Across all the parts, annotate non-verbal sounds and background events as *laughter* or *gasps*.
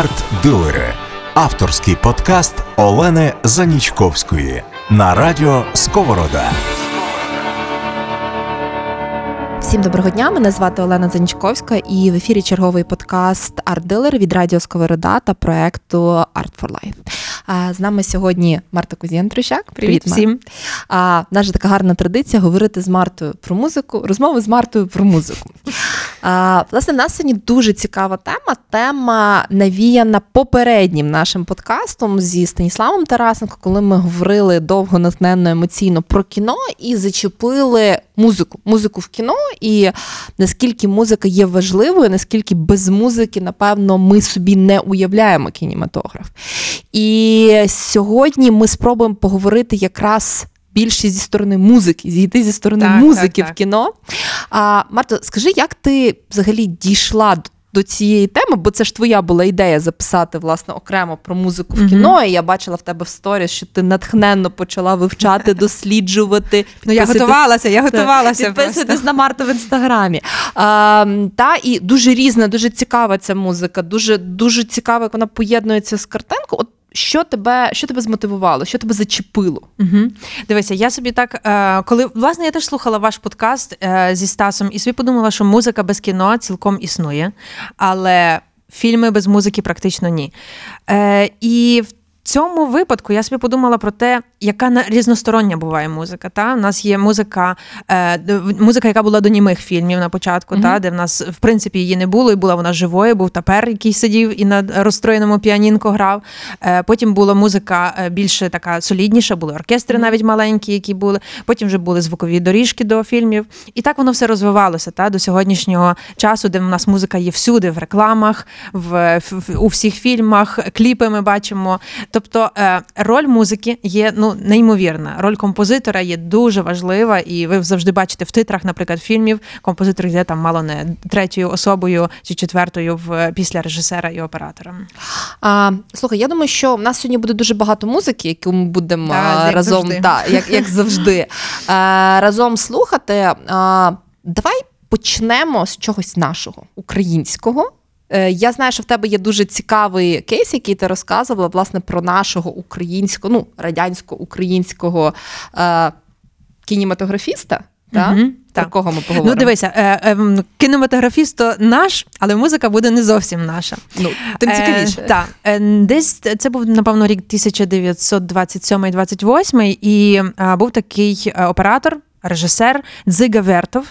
Арт-дилери авторський подкаст Олени Занічковської на радіо Сковорода. Всім доброго дня. Мене звати Олена Занічковська, і в ефірі черговий подкаст Арт-дилер від Радіо Сковорода та проекту Art for Life. З нами сьогодні Марта Кузєнтрущак. Привіт, Привіт всім. А, Наша така гарна традиція говорити з Мартою про музику, розмови з Мартою про музику. Власне, в нас сьогодні дуже цікава тема. Тема навіяна попереднім нашим подкастом зі Станіславом Тарасенко, коли ми говорили довго натхненно емоційно про кіно і зачепили музику, музику в кіно, і наскільки музика є важливою, наскільки без музики, напевно, ми собі не уявляємо кінематограф. І сьогодні ми спробуємо поговорити якраз. Більше зі сторони музики, зійти зі сторони так, музики так, так. в кіно. А Марто, скажи, як ти взагалі дійшла до цієї теми, бо це ж твоя була ідея записати власне окремо про музику в кіно. Mm-hmm. І я бачила в тебе в сторіс, що ти натхненно почала вивчати, *laughs* досліджувати. Ну я готувалася, я готувалася. Підписуйтесь на Марту в інстаграмі. А, Та і дуже різна, дуже цікава ця музика, дуже дуже цікава, як вона поєднується з картинкою. От що тебе що тебе змотивувало, що тебе зачепило? Угу. Дивися, я собі так, е, коли власне я теж слухала ваш подкаст е, зі Стасом, і собі подумала, що музика без кіно цілком існує, але фільми без музики практично ні. Е, І в цьому випадку я собі подумала про те, яка різностороння буває музика. Та? У нас є музика, е, музика, яка була до німих фільмів на початку, mm-hmm. та? де в нас, в принципі, її не було, і була вона живою, був тапер, який сидів і на розстроєному піанінку грав. Е, потім була музика е, більше така солідніша, були оркестри mm-hmm. навіть маленькі, які були. Потім вже були звукові доріжки до фільмів. І так воно все розвивалося та? до сьогоднішнього часу, де в нас музика є всюди, в рекламах, в, в у всіх фільмах, кліпи ми бачимо. Тобто е, роль музики є ну неймовірна. Роль композитора є дуже важлива, і ви завжди бачите в титрах, наприклад, фільмів. Композитор йде там мало не третьою особою чи четвертою в після режисера і оператора. А, Слухай, я думаю, що в нас сьогодні буде дуже багато музики, яку ми будемо да, разом як да, як, як завжди а, разом слухати. А, Давай почнемо з чогось нашого українського. Е, я знаю, що в тебе є дуже цікавий кейс, який ти розказувала власне про нашого українського, ну радянсько-українського е, кінематографіста. Так? Угу, Про так. кого ми поговоримо? Ну, дивися, е, е, кінематографіст то наш, але музика буде не зовсім наша. Ну, Тим цікавіше. Е, так. Десь це був, напевно, рік 1927-28, і е, був такий оператор, режисер Дзига Вертов.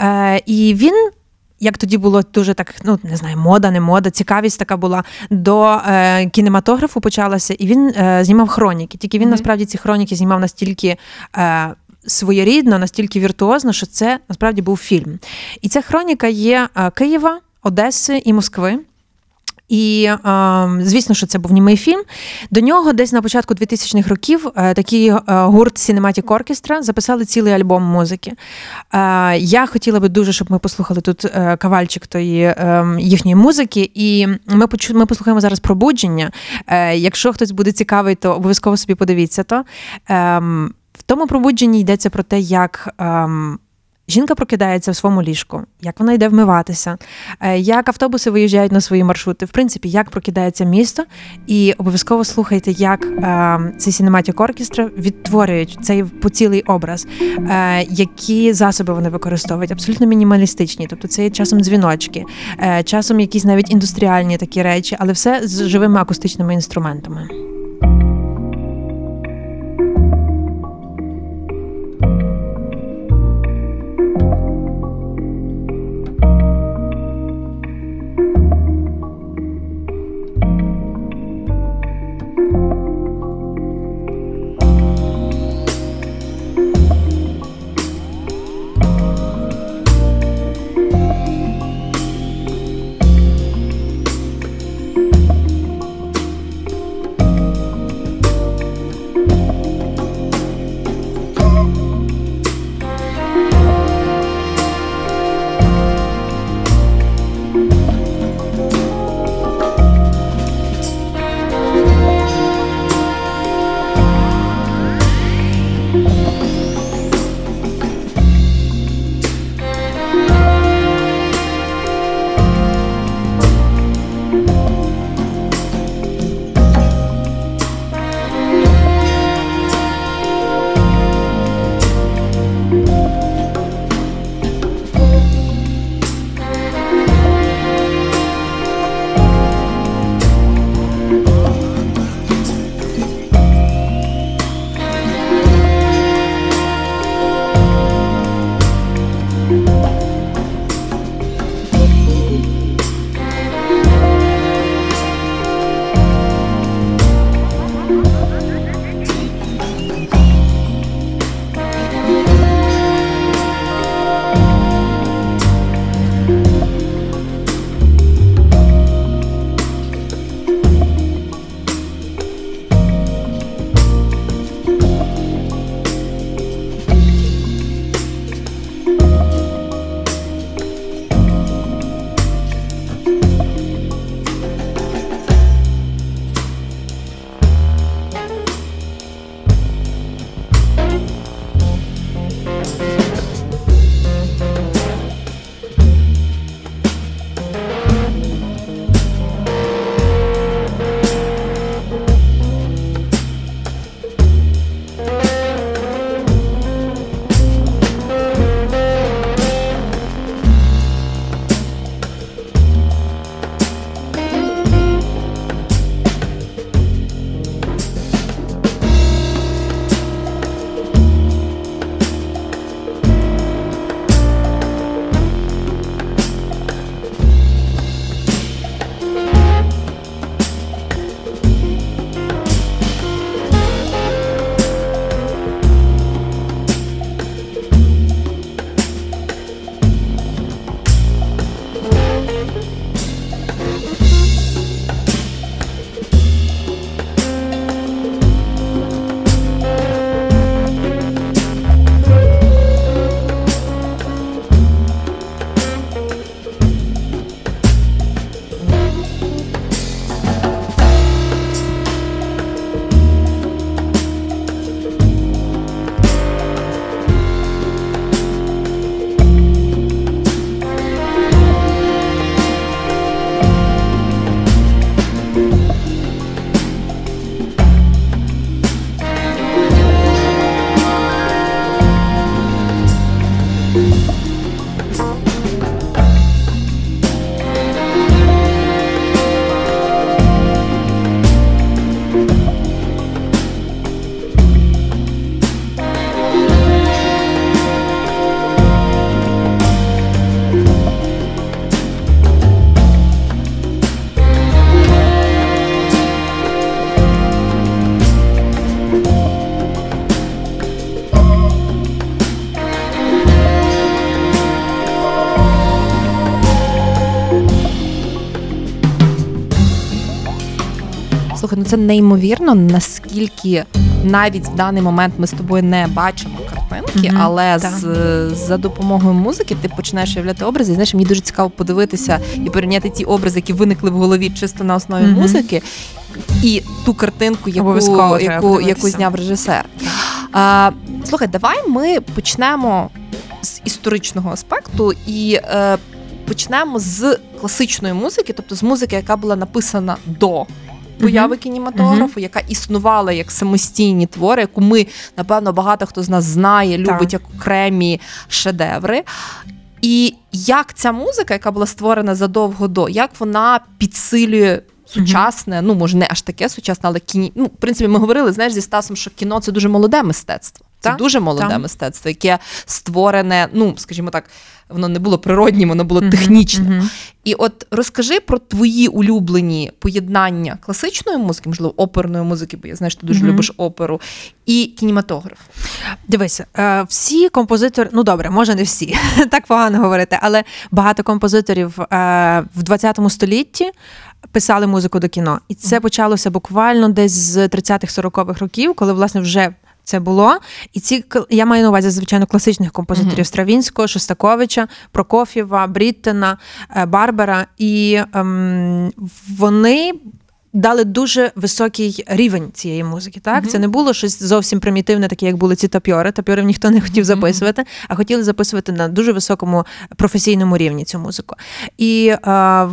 Е, і він як тоді було дуже так, ну не знаю, мода, не мода, цікавість така була до е, кінематографу почалася, і він е, знімав хроніки. Тільки він mm-hmm. насправді ці хроніки знімав настільки. Е, Своєрідно, настільки віртуозно, що це насправді був фільм. І ця хроніка є е, Києва, Одеси і Москви. І звісно, що це був німий фільм. До нього десь на початку 2000-х років е, такий е, гурт Cinematic Orchestra записали цілий альбом музики. Е, я хотіла би дуже, щоб ми послухали тут кавальчик тої їхньої музики, і ми почу, ми послухаємо зараз пробудження. Якщо хтось буде цікавий, то обов'язково собі подивіться то. Ем, в тому пробудженні йдеться про те, як. Жінка прокидається в своєму ліжку, як вона йде вмиватися, е, як автобуси виїжджають на свої маршрути, в принципі, як прокидається місто, і обов'язково слухайте, як е, цей сінематік оркестра відтворюють цей поцілий образ, е, які засоби вони використовують, абсолютно мінімалістичні. Тобто це є часом дзвіночки, е, часом якісь навіть індустріальні такі речі, але все з живими акустичними інструментами. Це неймовірно, наскільки навіть в даний момент ми з тобою не бачимо картинки, Мгм, але так. з, за допомогою музики ти починаєш уявляти образи. І знаєш, мені дуже цікаво подивитися і порівняти ті образи, які виникли в голові чисто на основі Мгм. музики, і ту картинку, яку, Обов'язково яку, яку зняв режисер. А, слухай, давай ми почнемо з історичного аспекту і е, почнемо з класичної музики, тобто з музики, яка була написана до. Появи кінематографу, яка існувала як самостійні твори, яку ми, напевно, багато хто з нас знає, любить як окремі шедеври. І як ця музика, яка була створена задовго до, як вона підсилює сучасне, ну може не аж таке сучасне, але кіні. Ну, в принципі, ми говорили, знаєш, зі Стасом, що кіно це дуже молоде мистецтво. Це дуже молоде так. мистецтво, яке створене, ну скажімо так, воно не було природнім, воно було Мгм, технічним. мгм. І от розкажи про твої улюблені поєднання класичної музики, можливо, оперної музики, бо я знаю, що ти дуже Мгм. любиш оперу, і кінематограф. Дивися, е, всі композитори, ну добре, може не всі, *laughs* так погано говорити, але багато композиторів е, в 20 столітті писали музику до кіно. І це почалося буквально десь з 30-х-40-х років, коли власне вже. Це було, і ці я маю на увазі, звичайно, класичних композиторів Мгм. Стравінського, Шостаковича, Прокоф'єва, Бріттена, е, Барбера. І ем, вони дали дуже високий рівень цієї музики. Так, Мгм. це не було щось зовсім примітивне, таке як були ці тапьори. Тапьорів ніхто не хотів записувати, а хотіли записувати на дуже високому професійному рівні цю музику. І е,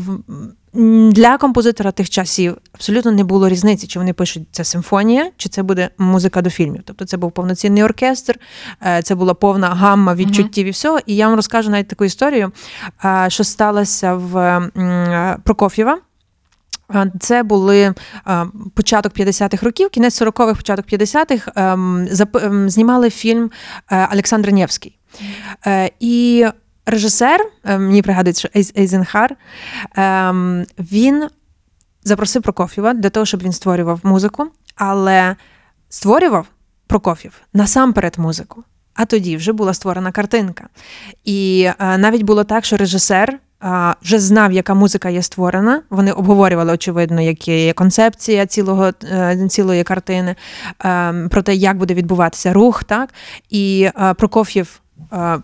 для композитора тих часів абсолютно не було різниці, чи вони пишуть це симфонія, чи це буде музика до фільмів. Тобто це був повноцінний оркестр, е, це була повна гамма відчуттів і всього. І я вам розкажу навіть таку історію, е, що сталося в Прокоф'єва. Це були початок 50-х років, кінець 40-х, початок 50-х. ем, зап- ем, Знімали фільм е, Олександр Невський. Е, І режисер, е, мені пригадується, що Ейзенхар, ем, він запросив Прокоф'єва для того, щоб він створював музику, але створював Прокоф'єв насамперед музику. А тоді вже була створена картинка. І е, навіть було так, що режисер вже знав, яка музика є створена. Вони обговорювали, очевидно, яка є концепція цілого, е, цілої картини, е, про те, як буде відбуватися рух. Так? І е, Прокоф'єв.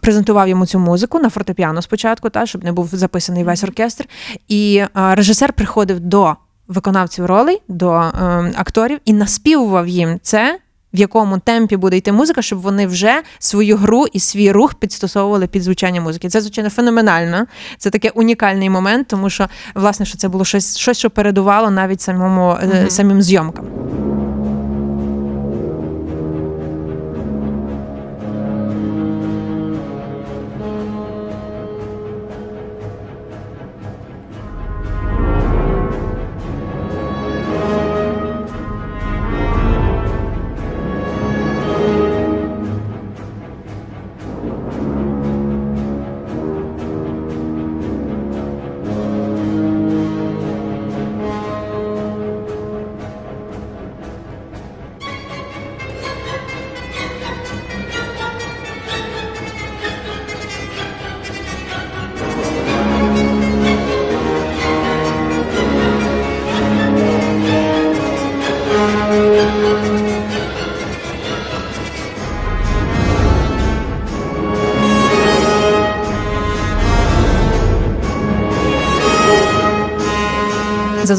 Презентував йому цю музику на фортепіано спочатку, та, щоб не був записаний весь оркестр. І режисер приходив до виконавців ролей, до е, акторів і наспівував їм це, в якому темпі буде йти музика, щоб вони вже свою гру і свій рух підстосовували під звучання музики. Це, звичайно, феноменально. Це такий унікальний момент, тому що власне що це було щось, щось що передувало навіть самому е, Мгм. самим зйомкам.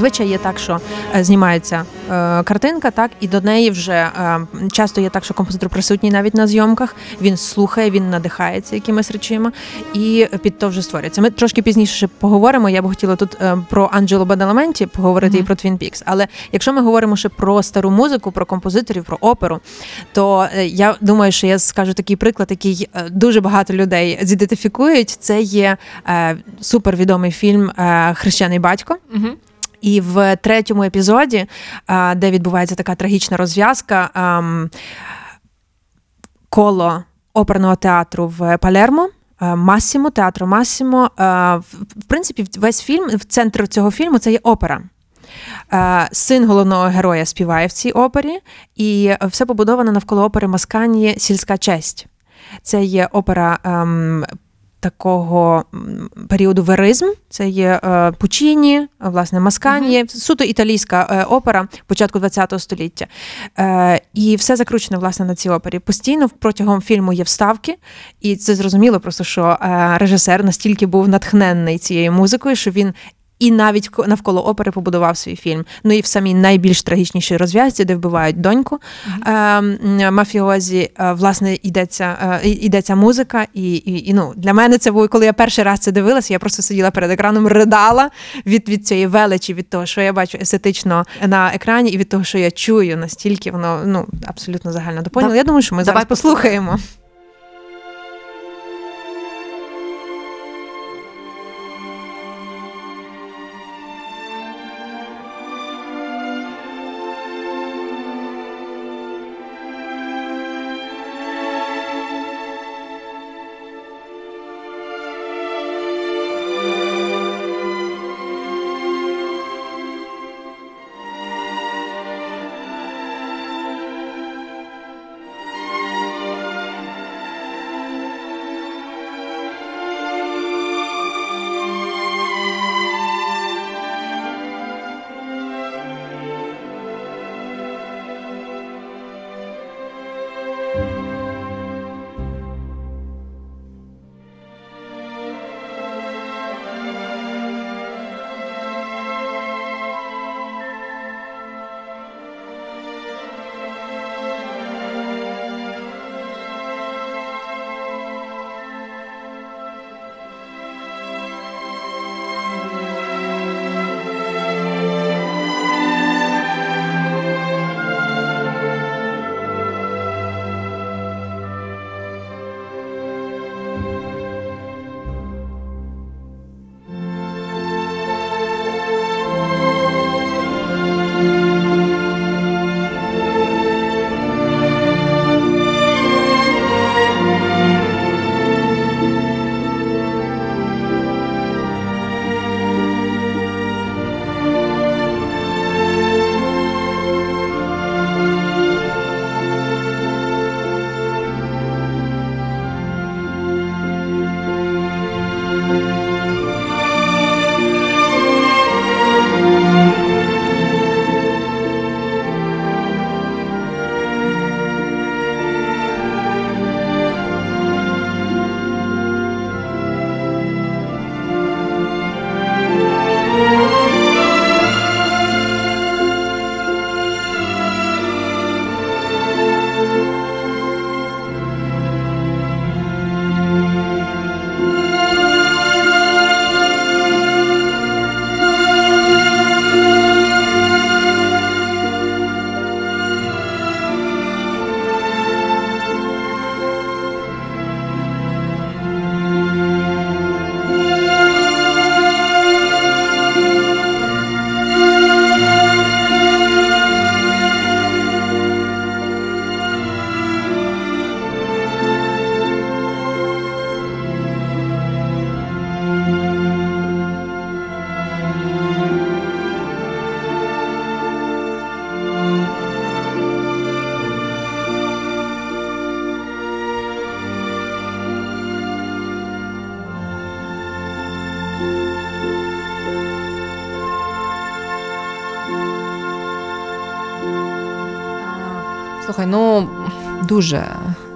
Зазвичай є так, що е, знімається е, картинка, так і до неї вже е, часто є так, що композитор присутній навіть на зйомках. Він слухає, він надихається якимись речима, і під то вже створюється. Ми трошки пізніше поговоримо. Я б хотіла тут про Анджело Бадаламенті поговорити Мгм. і про Twin Peaks. Але якщо ми говоримо ще про стару музику, про композиторів, про оперу, то я думаю, що я скажу такий приклад, який дуже багато людей зідентифікують. Це є супервідомий фільм Хрещений батько. Угу. І в третьому епізоді, де відбувається така трагічна розв'язка, коло оперного театру в Палермо. е, Массімо, театру Массімо. е, В принципі, весь фільм, в центр цього фільму це є опера. Е, Син головного героя співає в цій опері, і все побудовано навколо опери Маскані Сільська честь. Це є опера ем, такого періоду веризм. Це є е, Пучіні, власне, Маскані, суто італійська е, опера початку ХХ століття. Е, і все закручено власне на цій опері. Постійно протягом фільму є вставки, і це зрозуміло, просто що режисер настільки був натхненний цією музикою, що він. І навіть ко- навколо опери побудував свій фільм. Ну і в самій найбільш трагічнішій розв'язці, де вбивають доньку е, мафіозі, е, власне, йдеться, е, йдеться музика. І, і, і ну, для мене це було, коли я перший раз це дивилася, я просто сиділа перед екраном, ридала від, від цієї величі, від того, що я бачу естетично на екрані, і від того, що я чую, настільки воно ну абсолютно загально доповнило. Я думаю, що ми давай зараз послухаємо.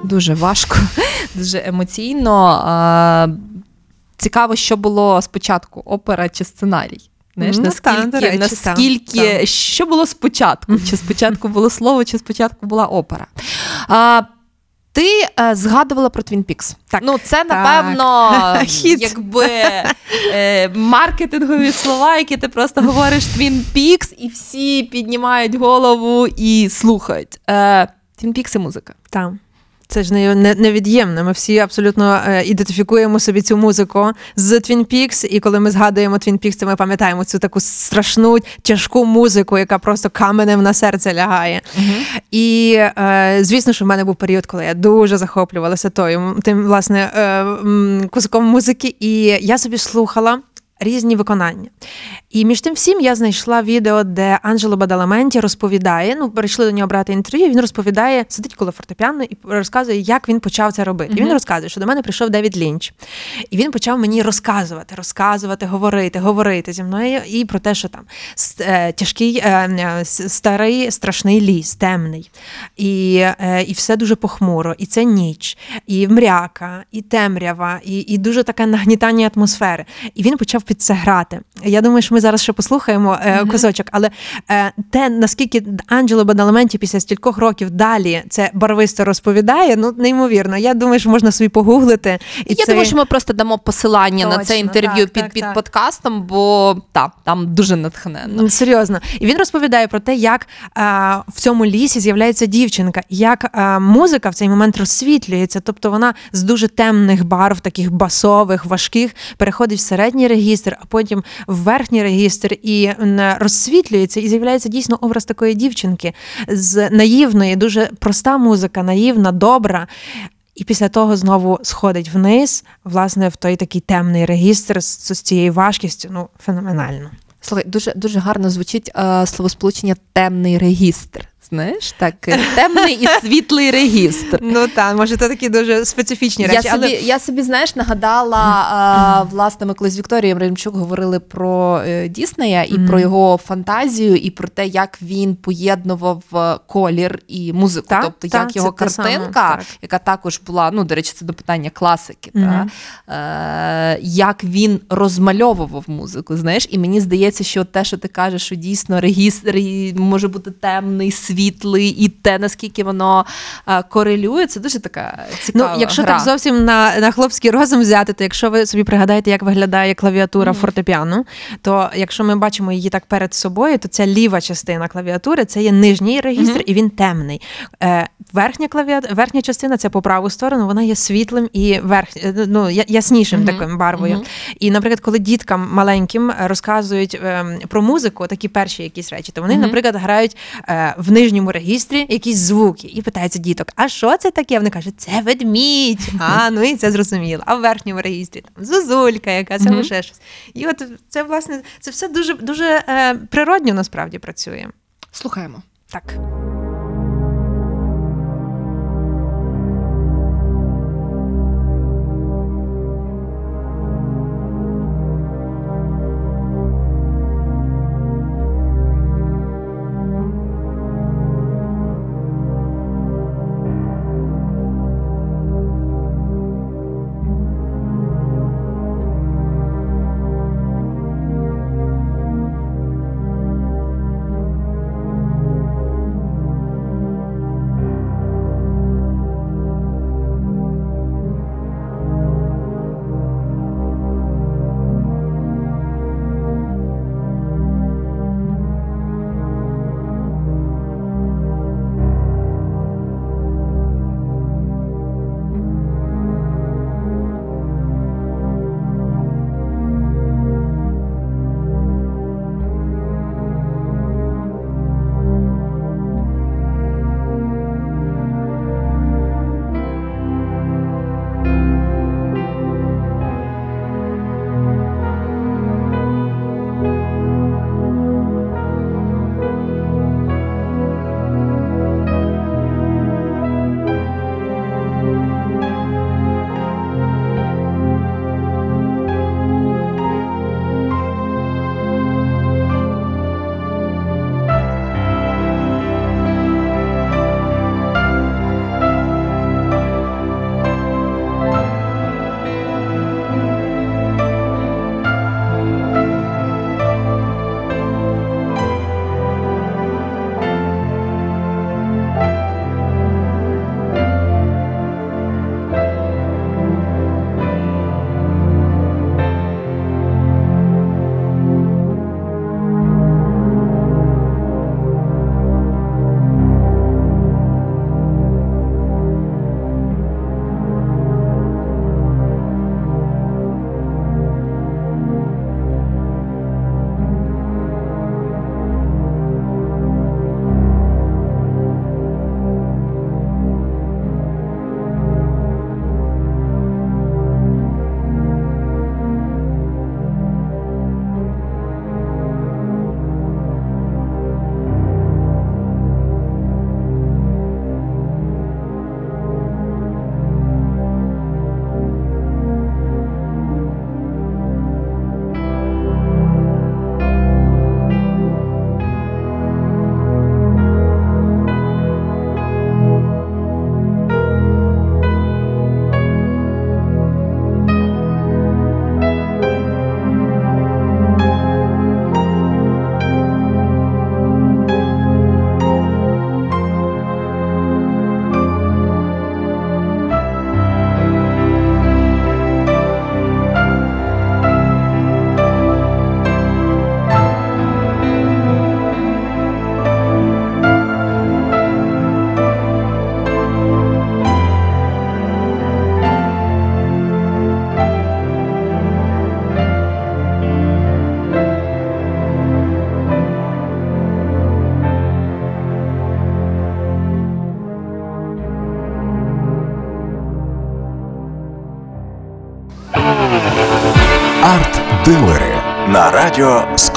Дуже важко, *laughs* дуже емоційно. Цікаво, що було спочатку, опера чи сценарій. Знаєш, Ну, наскільки, та, речі, наскільки та, що було спочатку? Чи спочатку було слово, чи спочатку була опера? А, ти е, згадувала про Twin Peaks. Так. Ну, це, напевно, *laughs* Хіт. якби е, маркетингові слова, які ти просто говориш Twin Peaks, і всі піднімають голову і слухають. Е, Twin Peaks і музика. Так. Це ж не, не, невід'ємно. Ми всі абсолютно е, ідентифікуємо собі цю музику з Twin Peaks, і коли ми згадуємо Twin Peaks, то ми пам'ятаємо цю таку страшну, тяжку музику, яка просто каменем на серце лягає. І е, звісно, що в мене був період, коли я дуже захоплювалася тою, тим власне е, куском музики, і я собі слухала. Різні виконання. І між тим всім я знайшла відео, де Анджело Бадаламенті розповідає. Ну, перейшли до нього брати інтерв'ю. Він розповідає, сидить коло фортепіано і розказує, як він почав це робити. І він розказує, що до мене прийшов Девід Лінч, і він почав мені розказувати, розказувати, говорити, говорити зі мною і про те, що там е, тяжкий, е, е, старий, страшний ліс, темний, і, і все дуже похмуро, і це ніч, і мряка, і темрява, і, і дуже таке нагнітання атмосфери. І він почав під це грати. Я думаю, що ми зараз ще послухаємо е, кусочок, але е, те, наскільки Анджело Бадаламенті після стількох років далі це барвисто розповідає, ну неймовірно. Я думаю, що можна собі погуглити. І Я це... думаю, що ми просто дамо посилання на це інтерв'ю так, під, так, під так. подкастом, бо та, там дуже натхненно. Серйозно. І він розповідає про те, як е, в цьому лісі з'являється дівчинка, як е, музика в цей момент розсвітлюється. Тобто вона з дуже темних барв, таких басових, важких, переходить в середній регістр, а потім в верхній регістр і розсвітлюється, і з'являється дійсно образ такої дівчинки з наївної, дуже проста музика, наївна, добра. І після того знову сходить вниз, власне, в той такий темний регістр з, з цією важкістю. Ну, феноменально. Слухай, дуже дуже гарно звучить е, словосполучення темний регістр. Знаєш, так е, темний і світлий регістр. *laughs* Ну так, може, це такі дуже специфічні Я речі. собі, але я собі, знаєш, нагадала, е, власне, ми коли з Вікторією Ремчук говорили про е, Діснея і про його фантазію, і про те, як він поєднував е, колір і музику. Так, тобто, так, як його картинка, так. яка також була, ну, до речі, це до питання класики, Мгм. та, е, як він розмальовував музику. Знаєш, і мені здається, що те, що ти кажеш, що дійсно регістр може бути темний, світлий, і те, наскільки воно е, корелює, це дуже така цікава. ну, якщо гра. так зовсім на, на хлопський розум взяти, то якщо ви собі пригадаєте, як виглядає клавіатура фортепіано, то якщо ми бачимо її так перед собою, то ця ліва частина клавіатури це є нижній регістр, і він темний. Е, верхня клавіа... верхня частина це по праву сторону, вона є світлим і верх... е, ну, яснішим таким барвою. І, наприклад, коли діткам маленьким розказують ем, про музику, такі перші якісь речі, то вони, наприклад, грають е, в нижньому регістрі якісь звуки і питається діток: а що це таке? Вони кажуть, це ведмідь. *laughs* А ну і це зрозуміло. А в верхньому регістрі там зозулька, якась або ще щось. І от це власне це все дуже дуже е, природньо насправді працює. Слухаємо. Так.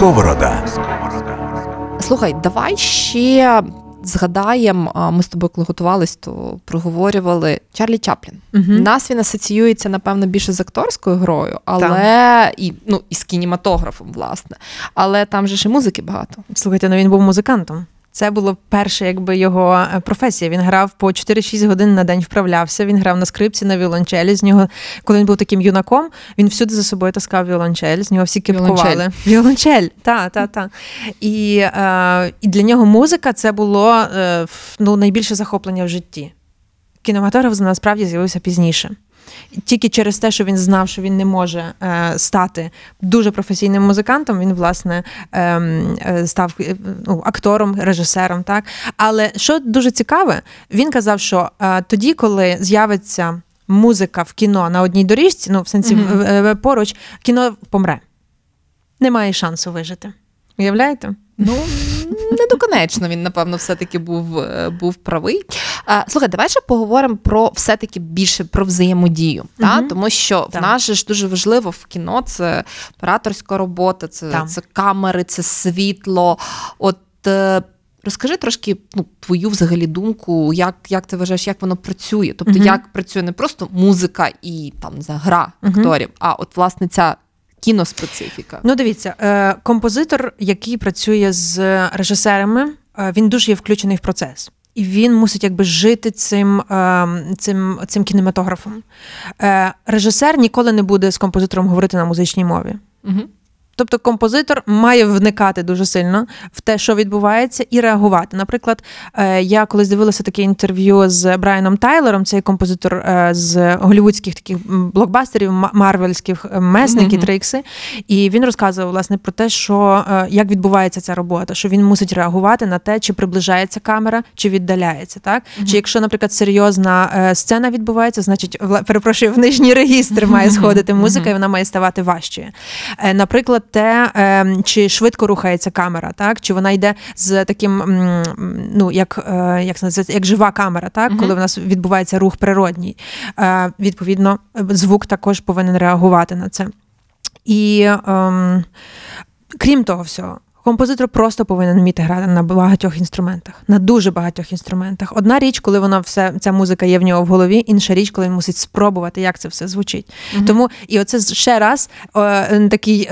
Сковорода. Слухай, давай ще згадаємо. Ми з тобою, коли готувались, то проговорювали Чарлі Чаплін. Угу. Нас він асоціюється, напевно, більше з акторською грою, але і ну і з кінематографом, власне. Але там же ж і музики багато. Слухайте, ну він був музикантом. Це було перше, якби його е, професія. Він грав по 4-6 годин на день вправлявся. Він грав на скрипці, на віолончелі. З нього, коли він був таким юнаком, він всюди за собою таскав віолончель, з нього всі кипкували. Віолончель. Віолончель, та, та, та. І, е, і для нього музика це було е, ну, найбільше захоплення в житті. Кінематограф насправді з'явився пізніше. Тільки через те, що він знав, що він не може е, стати дуже професійним музикантом, він власне е, е, став е, ну, актором, режисером. Так, але що дуже цікаве, він казав, що е, тоді, коли з'явиться музика в кіно на одній доріжці, ну в сенсі в- е, поруч, кіно помре. Немає шансу вижити. Уявляєте? Ну, недоконечно він, напевно, все-таки був, е, був правий. А, слухай, давай ще поговоримо про все-таки більше про взаємодію. Та? Тому що Так. в нас же ж дуже важливо в кіно це операторська робота, це, Так. це камери, це світло. От е, розкажи трошки ну, твою взагалі думку, як, як ти вважаєш, як воно працює? Тобто, Мгм. як працює не просто музика і там не знаю, гра Мгм. акторів, а от власне ця кіноспецифіка. Ну, дивіться, е, композитор, який працює з режисерами, е, він дуже є включений в процес. І він мусить якби жити цим, е, цим, цим кінематографом. Режисер ніколи не буде з композитором говорити на музичній мові. Угу. Тобто композитор має вникати дуже сильно в те, що відбувається, і реагувати. Наприклад, е, я колись дивилася таке інтерв'ю з Брайаном Тайлером, цей композитор е, з голівудських таких блокбастерів, марвельських е, месники, Мгм. трикси. І він розказував власне про те, що як відбувається ця робота, що він мусить реагувати на те, чи приближається камера, чи віддаляється. Так чи якщо, наприклад, серйозна сцена відбувається, значить, перепрошую, в нижній регістр має *laughs* сходити музика, і вона має ставати важчою. Наприклад, те, е, чи швидко рухається камера, так чи вона йде з таким, ну як, е, як це називається, як жива камера, так, коли в нас відбувається рух природній. Е, Відповідно, звук також повинен реагувати на це. І ем, крім того всього. Композитор просто повинен вміти грати на багатьох інструментах, на дуже багатьох інструментах. Одна річ, коли вона все ця музика є в нього в голові, інша річ, коли він мусить спробувати, як це все звучить. Тому і оце ще раз е, такий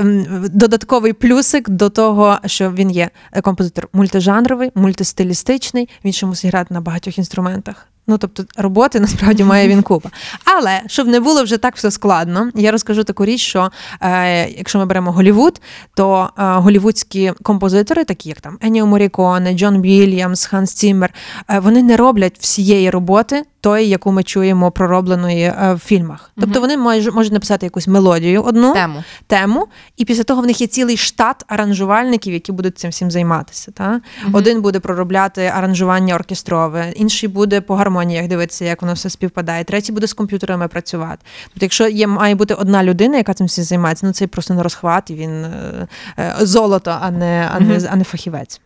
додатковий плюсик до того, що він є композитор мультижанровий, мультистилістичний. Він ще мусить грати на багатьох інструментах. Ну тобто роботи *laughs* насправді має він купа. Але щоб не було вже так все складно, я розкажу таку річ, що е, якщо ми беремо Голівуд, то е, голівудські композитори, такі як там Еніо Моріконе, Джон Вільямс, Ханс Ціммер, е, вони не роблять всієї роботи. Тої, яку ми чуємо проробленої е, в фільмах. Тобто вони можуть, можуть написати якусь мелодію одну Тему. тему, і після того в них є цілий штат аранжувальників, які будуть цим всім займатися. Та? Один буде проробляти аранжування оркестрове, інший буде по гармоніях дивитися, як воно все співпадає, третій буде з комп'ютерами працювати. Тобто, якщо є має бути одна людина, яка цим всім займається, ну це просто не розхват, і він е, е, золото, а не, а, не, а не фахівець.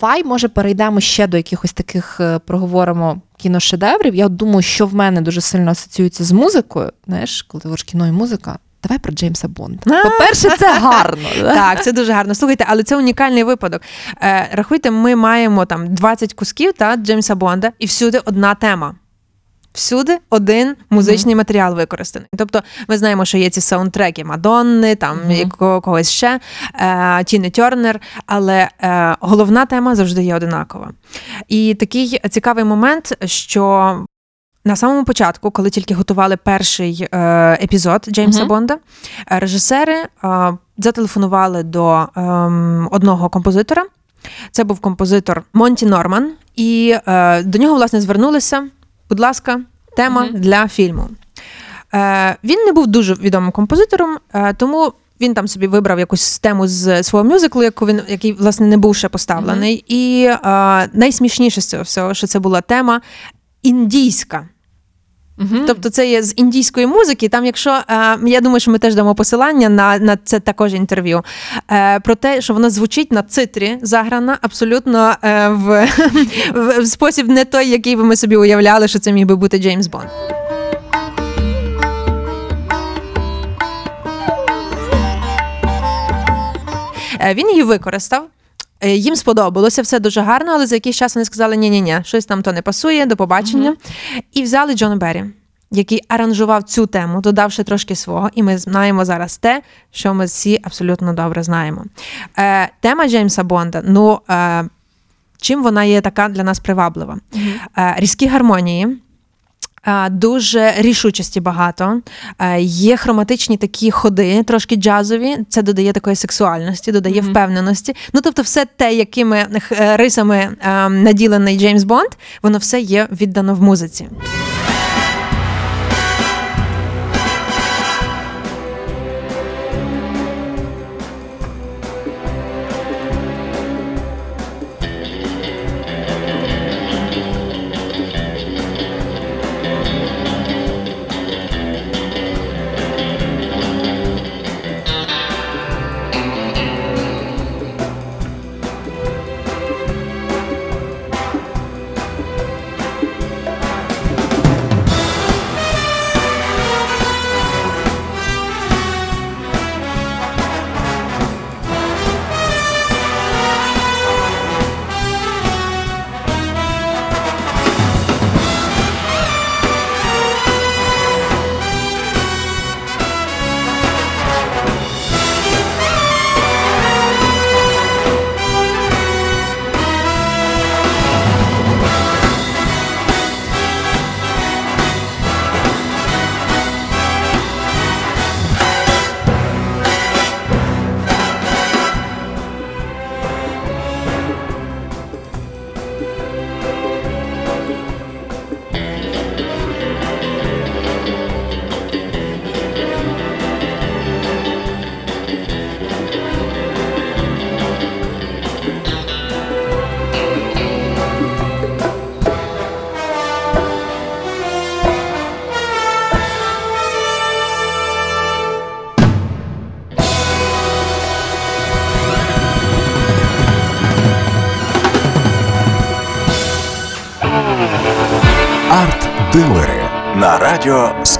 Давай, може, перейдемо ще до якихось таких е, проговоримо кіношедеврів. Я думаю, що в мене дуже сильно асоціюється з музикою. Знаєш, коли ти говориш кіно і музика. Давай про Джеймса Бонда. По-перше, це *laughs* гарно. Так, це дуже гарно. Слухайте, але це унікальний випадок. Е, рахуйте, ми маємо там 20 кусків та Джеймса Бонда, і всюди одна тема. Всюди один музичний матеріал використаний. Тобто, ми знаємо, що є ці саундтреки Мадонни, там якого- когось ще, е, Тіни Тернер, але е, головна тема завжди є одинакова. І такий цікавий момент, що на самому початку, коли тільки готували перший е, епізод Джеймса Мгм. Бонда, режисери е, зателефонували до ем, одного композитора. Це був композитор Монті Норман, і е, до нього, власне, звернулися. Будь ласка, тема Мгм. для фільму. Е, він не був дуже відомим композитором, е, тому він там собі вибрав якусь тему з свого мюзиклу, яку він, який, власне, не був ще поставлений. І е, найсмішніше з цього всього, що це була тема індійська. Мгм. Тобто це є з індійської музики. Там, якщо е, я думаю, що ми теж дамо посилання на, на це також інтерв'ю. Е, про те, що вона звучить на цитрі, заграна абсолютно е, в, *laughs* в, в спосіб не той, який би ми собі уявляли, що це міг би бути Джеймс Бонд. Е, Він її використав. Е, Їм сподобалося все дуже гарно, але за якийсь час вони сказали: ні ні ні щось там то не пасує, до побачення. І взяли Джона Беррі, який аранжував цю тему, додавши трошки свого. І ми знаємо зараз те, що ми всі абсолютно добре знаємо. Е, тема Джеймса Бонда, ну е, чим вона є така для нас приваблива? Е, різкі гармонії. Дуже рішучості багато. Е, Є хроматичні такі ходи, трошки джазові. Це додає такої сексуальності, додає Мгм. впевненості. Ну тобто, все те, якими е, рисами е, наділений Джеймс Бонд, воно все є віддано в музиці.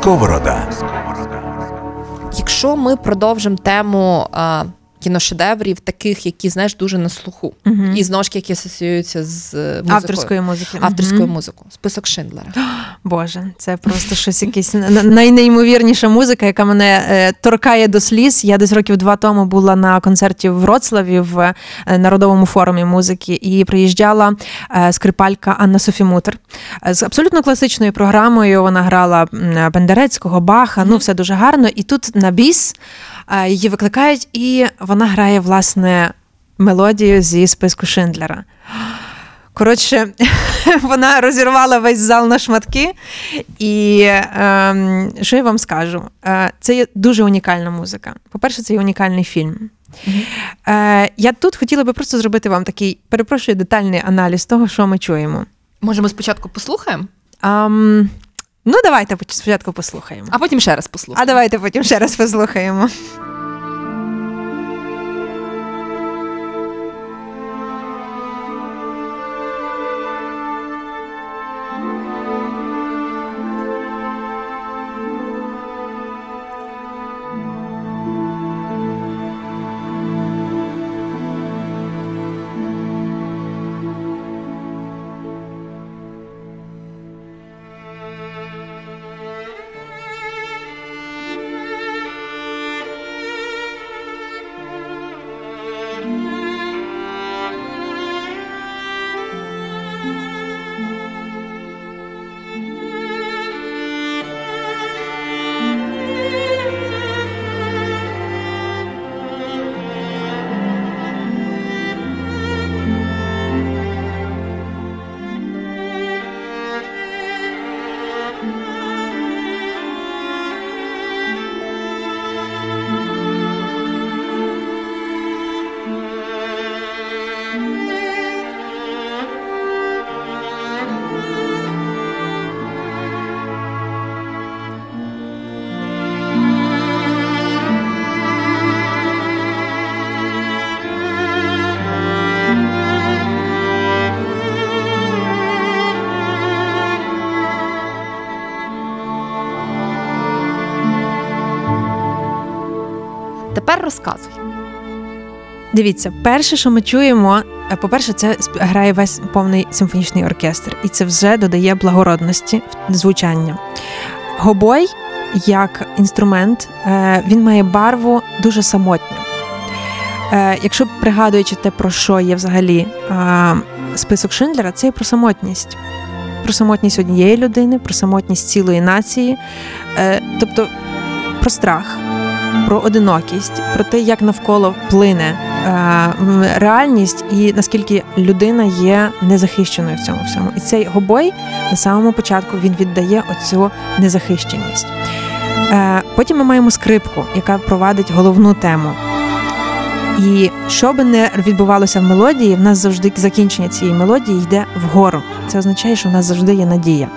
Сковорода. Якщо ми продовжимо тему а, кіношедеврів, таких, які знаєш дуже на слуху, угу. і знову ж які асоціюються з музикою. авторської музики. авторською угу. музикою. Список Шиндлера. *gasps* Боже, це просто щось якесь на- на- найнеймовірніша музика, яка мене е, торкає до сліз. Я десь років два тому була на концерті в Вроцлаві в е, народовому форумі музики, і приїжджала е, скрипалька Анна Софімутер з абсолютно класичною програмою. Вона грала Бендерецького, Баха. Ну, все дуже гарно. І тут на біс її викликають, і вона грає власне мелодію зі списку Шиндлера. Коротше, *laughs* вона розірвала весь зал на шматки. І ем, що я вам скажу? Е, це є дуже унікальна музика. По-перше, це є унікальний фільм. Е, я тут хотіла би просто зробити вам такий, перепрошую, детальний аналіз того, що ми чуємо. Може, ми спочатку послухаємо, Ам, ну, давайте спочатку послухаємо. а потім ще раз послухаємо. А давайте потім ще раз послухаємо. Розказуй. Дивіться, перше, що ми чуємо, е, по-перше, це грає весь повний симфонічний оркестр, і це вже додає благородності звучання. Гобой, як інструмент, е, він має барву дуже самотню. Е, Якщо пригадуючи те, про що є взагалі список Шиндлера, це є про самотність. Про самотність однієї людини, про самотність цілої нації, тобто про страх, про одинокість, про те, як навколо плине е, реальність і наскільки людина є незахищеною в цьому всьому. І цей гобой на самому початку він віддає оцю незахищеність. Е, Потім ми маємо скрипку, яка провадить головну тему. І що би не відбувалося в мелодії, в нас завжди закінчення цієї мелодії йде вгору. Це означає, що в нас завжди є надія.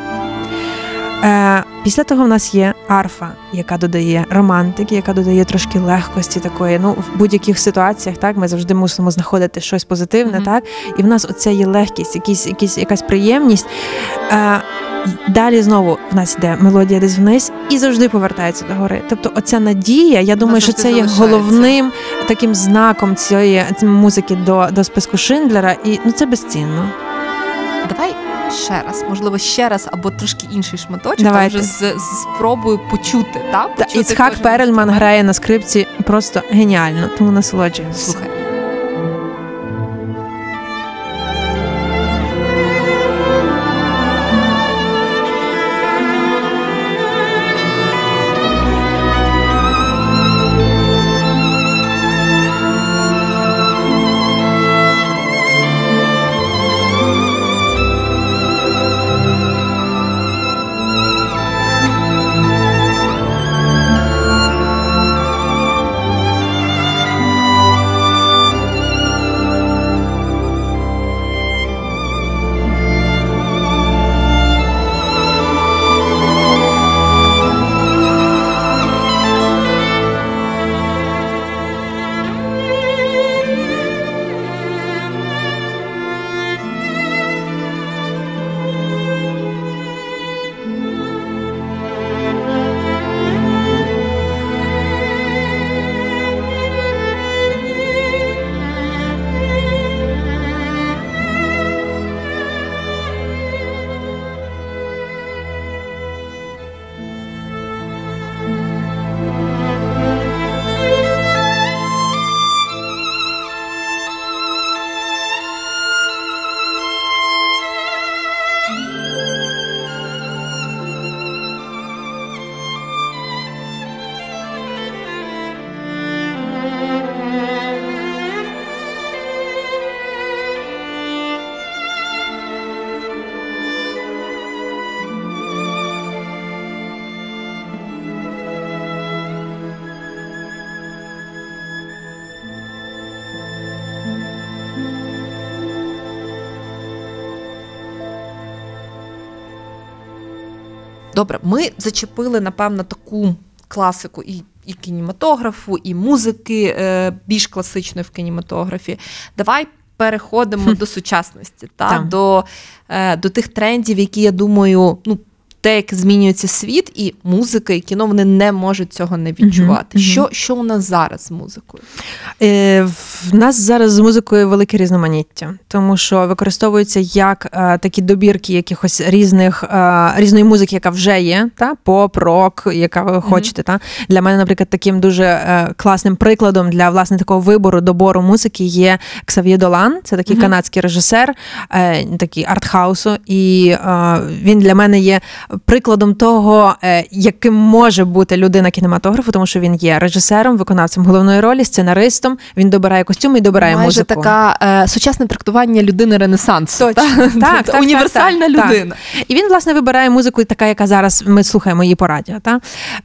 Е, після того в нас є арфа, яка додає романтики, яка додає трошки легкості такої. Ну, в будь-яких ситуаціях так ми завжди мусимо знаходити щось позитивне, Мгм. так і в нас оця є легкість, якісь, якісь, якась приємність. Е, й- далі знову в нас йде мелодія десь вниз і завжди повертається до гори. Тобто, оця надія, я думаю, що це є головним таким знаком цієї музики до, до списку Шиндлера, і ну це безцінно. Давай ще раз, можливо, ще раз або трошки інший шматочок, Давайте. вже з, з спробою почути. Та? Та почути Іцхак кожен Перельман грає на скрипці просто геніально, тому насолоджуємося. Слухай. Ми зачепили, напевно, таку класику і і кінематографу, і музики е, більш класичної в кінематографі. Давай переходимо *laughs* до сучасності, та, та. До, е, до тих трендів, які я думаю, ну. Те, як змінюється світ, і музика, і кіно вони не можуть цього не відчувати. Мгм. Що, що у нас зараз з музикою? Е, В нас зараз з музикою велике різноманіття, тому що використовуються як е, такі добірки якихось різних е, різної музики, яка вже є, та поп, рок, яка ви хочете. Та для мене, наприклад, таким дуже е, класним прикладом для власне такого вибору добору музики є Ксав'є Долан. Це такий Мгм. канадський режисер, е, такий артхаусу, і е, він для мене є прикладом того, е, яким може бути людина кінематографу, тому що він є режисером, виконавцем головної ролі, сценаристом. Він добирає костюми і добирає Майже музику. така е, сучасне трактування людини Ренесансу. Точно. та? Так, Тобто так, так, універсальна так, так. людина. І він, власне, вибирає музику, така, яка зараз ми слухаємо її по радіо. Та?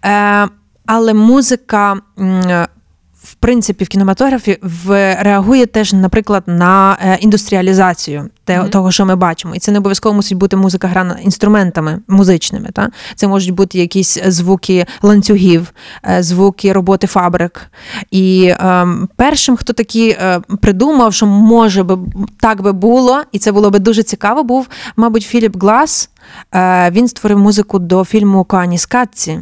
Е, але музика. В принципі, в кінематографі в, реагує теж, наприклад, на е, індустріалізацію те, того, що ми бачимо. І це не обов'язково мусить бути музика грана інструментами музичними. Та? Це можуть бути якісь звуки ланцюгів, е, звуки роботи фабрик. І ем, першим, хто такі е, придумав, що може би так би було, і це було би дуже цікаво, був, мабуть, Філіп Глас. Е, Він створив музику до фільму Коані Скатці.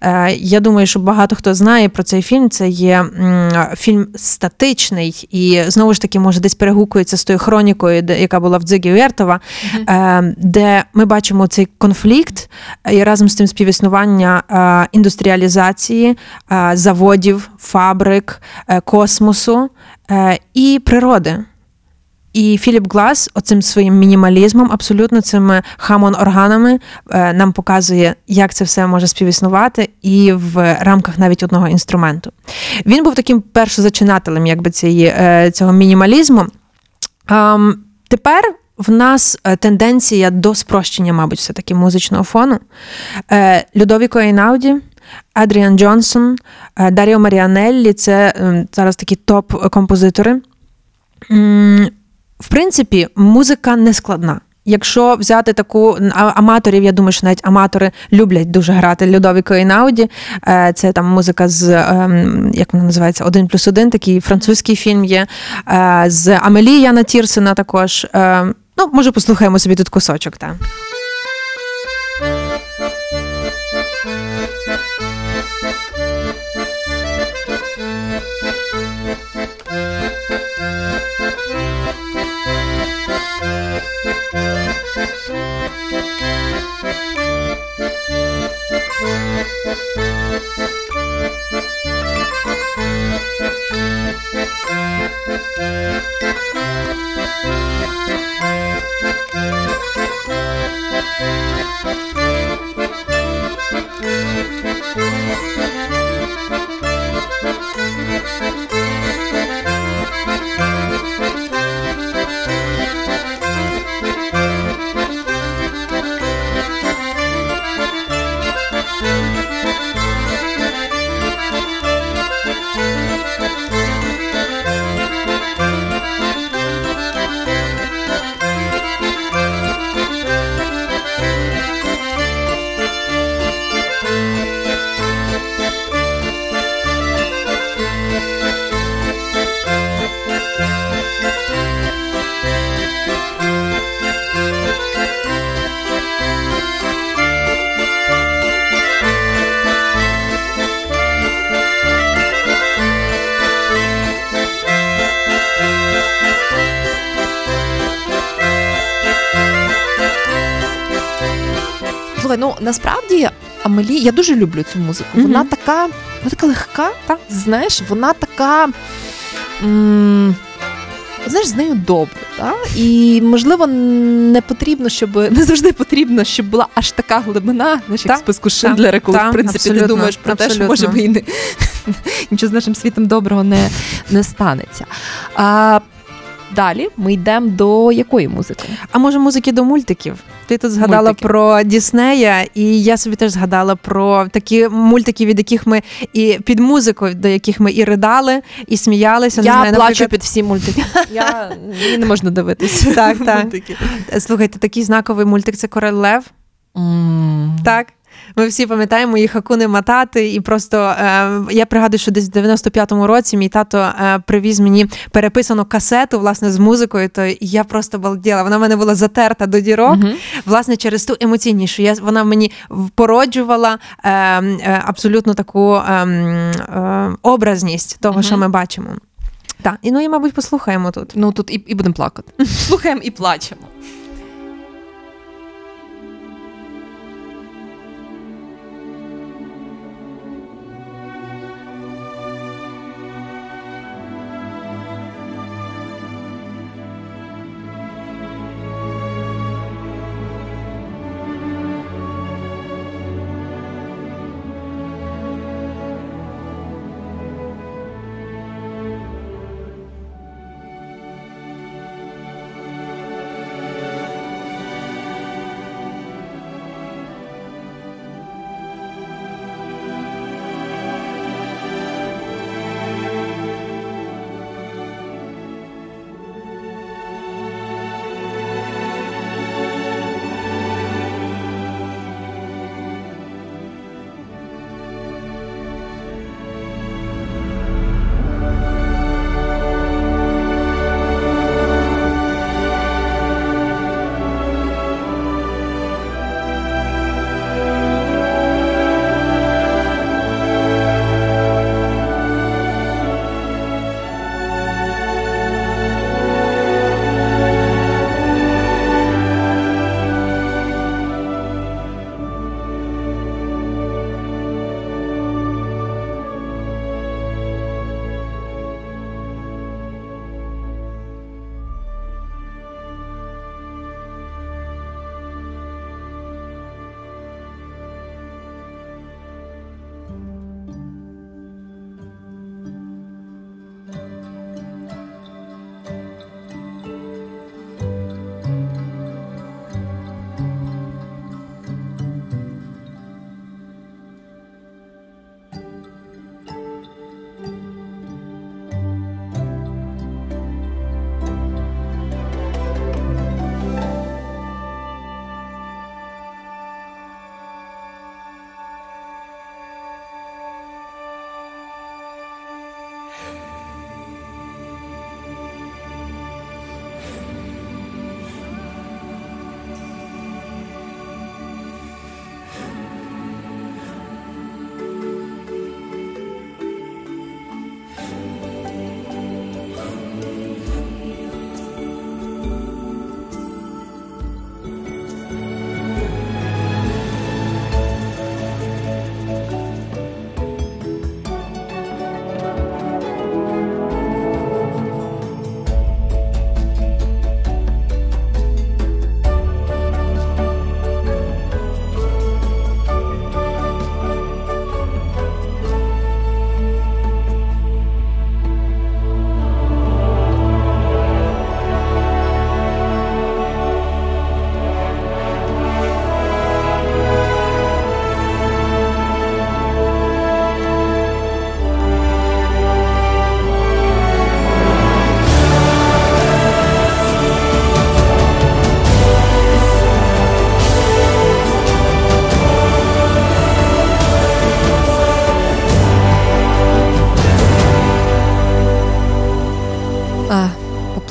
Е, Я думаю, що багато хто знає про цей фільм. Це є фільм статичний, і знову ж таки, може, десь перегукується з тою хронікою, яка була в Дзигі Вертова, е, де ми бачимо цей конфлікт е, і разом з тим співіснування е, індустріалізації, заводів, фабрик, космосу і природи. І Філіп Глас оцим своїм мінімалізмом, абсолютно цими хамон-органами нам показує, як це все може співіснувати, і в рамках навіть одного інструменту. Він був таким першозачинателем якби, цієї, цього мінімалізму. Тепер в нас е, тенденція до спрощення, мабуть, все-таки музичного фону. Е, Людовіко Ейнауді, Адріан Джонсон, е, Даріо Маріанеллі це ем, зараз такі топ-композитори. В принципі, музика не складна. Якщо взяти таку аматорів, я думаю, що навіть аматори люблять дуже грати Людовіко Інауді. Е, Це там музика з ем, як вона називається, один плюс один, такий французький фільм є. Е, З Амелія Яна Тірсена також. Е, Ну, може, послухаємо собі тут кусочок. Та. Слухай, ну насправді Амелі, я дуже люблю цю музику. Вона така, вона така легка, Так. знаєш, вона така. М- Знаєш, з нею добре, та? і можливо не потрібно, щоб не завжди потрібно, щоб була аж така глибина, знаєш, як Так, в списку Шиндлера, коли так, в принципі ти думаєш про те, що може би і не *laughs* нічого з нашим світом доброго не, не станеться. А, далі ми йдемо до якої музики? А може, музики до мультиків? Ти тут згадала Мультики. про Діснея, і я собі теж згадала про такі мультики, від яких ми і під музику, до яких ми і ридали, і сміялися. Я не знаю, плачу наприклад, під всі мультики. *laughs* Я мені не можна дивитися. Так, *laughs* так. Слухайте, такий знаковий мультик це Король Лев. М. Так. Ми всі пам'ятаємо їх Хакуни Матати, і просто е, я пригадую, що десь в 95-му році мій тато е, привіз мені переписану касету власне з музикою. То я просто балділа. Вона в мене була затерта до дірок, Мгм. власне, через ту емоційнішу. Я вона мені породжувала е, е, абсолютно таку е, е, образність того, Мгм. що ми бачимо. Так, і ну і мабуть послухаємо тут. Ну тут і, і будемо плакати. *laughs* Слухаємо і плачемо.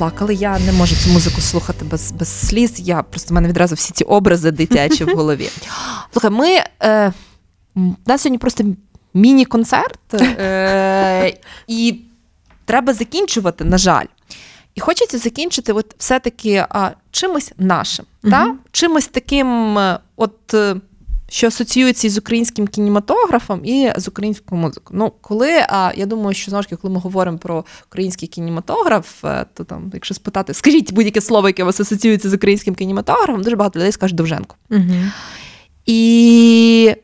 Поплакали. Я не можу цю музику слухати без, без сліз. Я просто в мене відразу всі ці образи дитячі в голові. *laughs* Слухай, ми е, у нас сьогодні просто міні-концерт, е, *laughs* і треба закінчувати, на жаль. І хочеться закінчити, от все-таки а, чимось нашим, Мгм. та? чимось таким, е, от. Що асоціюється з українським кінематографом і з українською музикою. Ну, коли а, я думаю, що знову ж таки, коли ми говоримо про український кінематограф, е, то там, якщо спитати, скажіть будь-яке слово, яке у вас асоціюється з українським кінематографом, дуже багато людей скажуть Довженко. Угу. І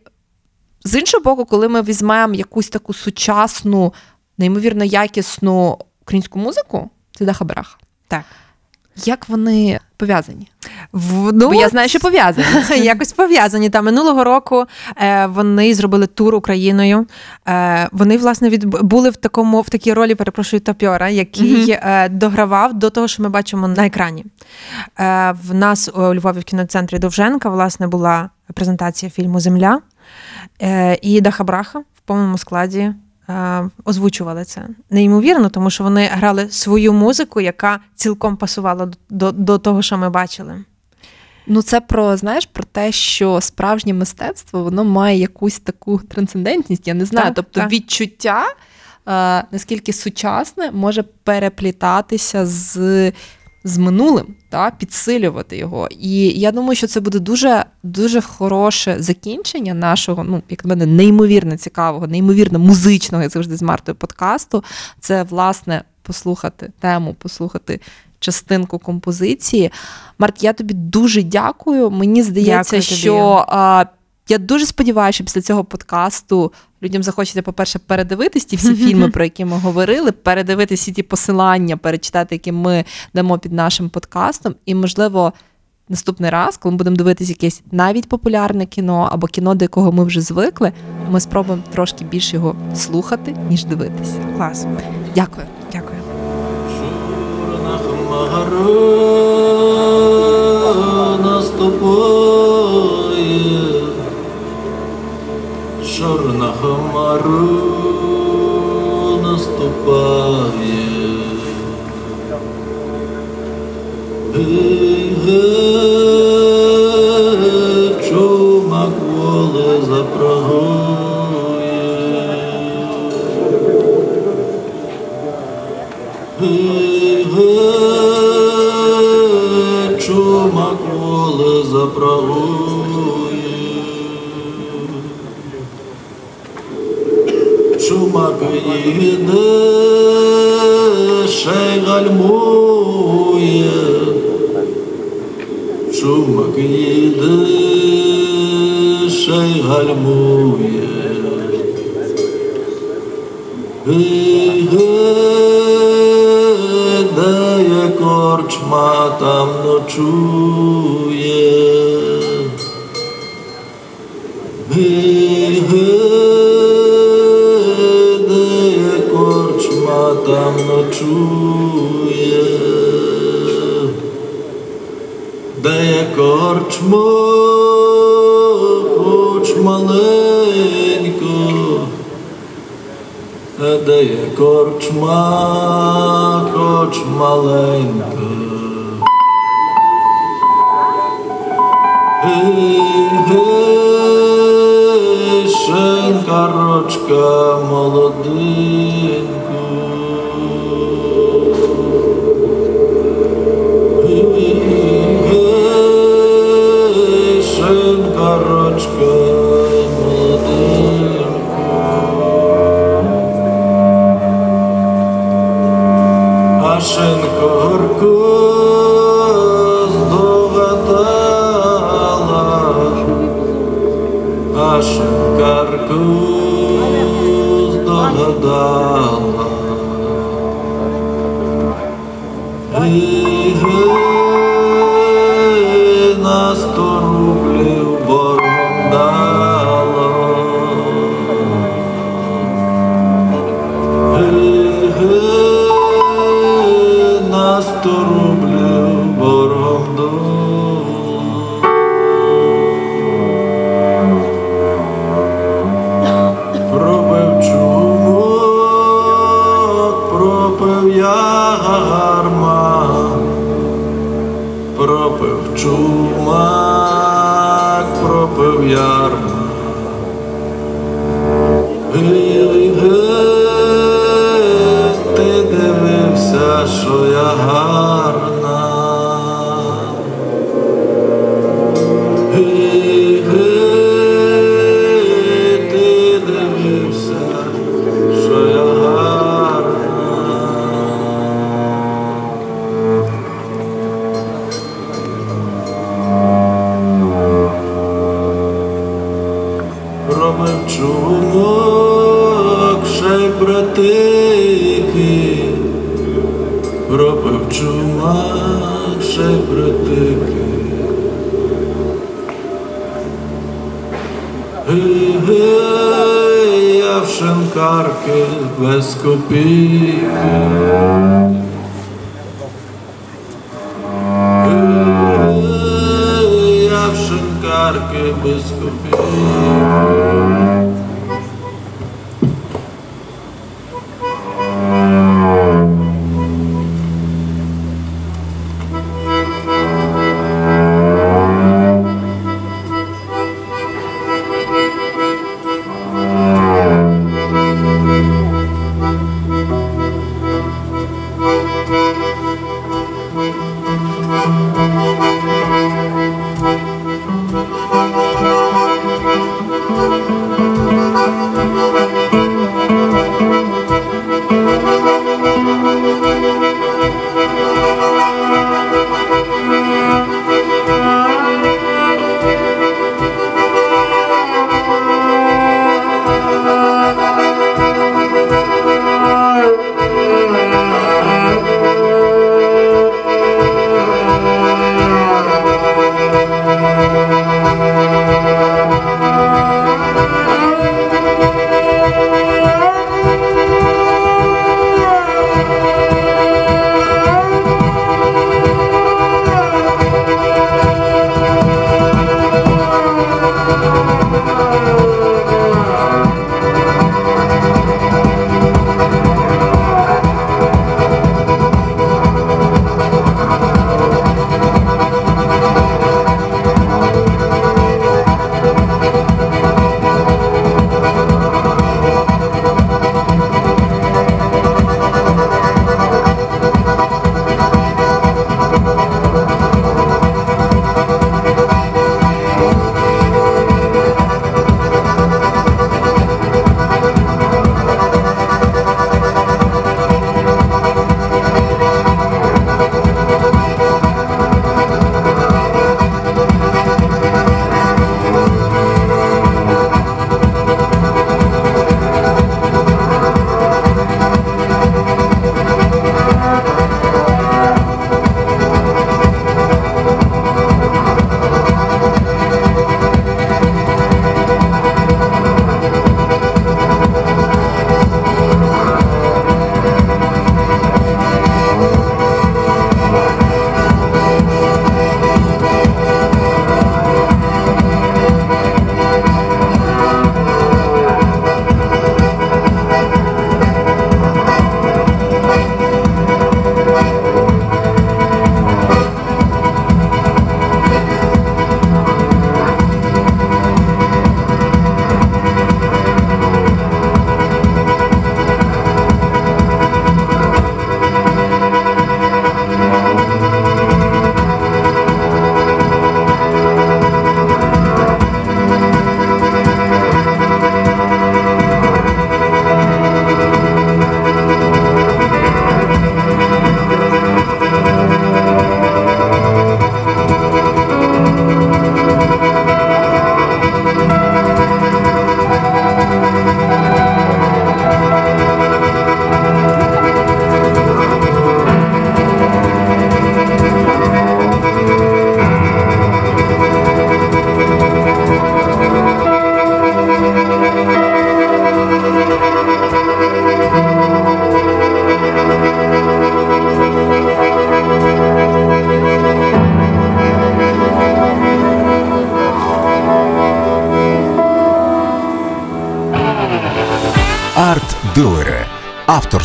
з іншого боку, коли ми візьмемо якусь таку сучасну, неймовірно якісну українську музику, це Даха Браха. Так. Як вони пов'язані? В, ну, Бо я знаю, що пов'язані. *laughs* Якось пов'язані. Та минулого року е, вони зробили тур Україною. Е, вони, власне, від, були в такому в такій ролі, перепрошую, тапьора, який Мгм. е, догравав до того, що ми бачимо на екрані. Е, в нас у Львові в кіноцентрі Довженка власне була презентація фільму Земля. Е, І Даха Браха в повному складі озвучували це. Неймовірно, тому що вони грали свою музику, яка цілком пасувала до, до того, що ми бачили. Ну, це про знаєш про те, що справжнє мистецтво воно має якусь таку трансцендентність. Я не знаю. Так, тобто так. відчуття, е, наскільки сучасне, може переплітатися з, з минулим, та, підсилювати його. І я думаю, що це буде дуже, дуже хороше закінчення нашого, ну, як на мене, неймовірно цікавого, неймовірно музичного, як завжди з Мартою подкасту. Це, власне, послухати тему, послухати частинку композиції. Март, я тобі дуже дякую. Мені здається, Дякую що а, я дуже сподіваюся, що після цього подкасту людям захочеться, по-перше, передивитись ті всі *laughs* фільми, про які ми говорили, передивитись всі ті посилання, перечитати, які ми дамо під нашим подкастом. І, можливо, наступний раз, коли ми будемо дивитись якесь навіть популярне кіно або кіно, до якого ми вже звикли, ми спробуємо трошки більше його слухати, ніж дивитися. Клас. Дякую. Дякую. Чорна чорна хмара наступає. Гей, гей, ويهدى شيغ المويه شومك يهدى شيغ المويه Wychadaje korczma tam noczuje. Корчма, хоч маленько, де є корчма, хоч маленька. Гей, гей, шенька Ашенкарку здогадала. Гей, гей, на сто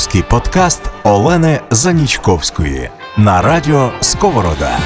Авторський подкаст Олени Занічковської на радіо Сковорода.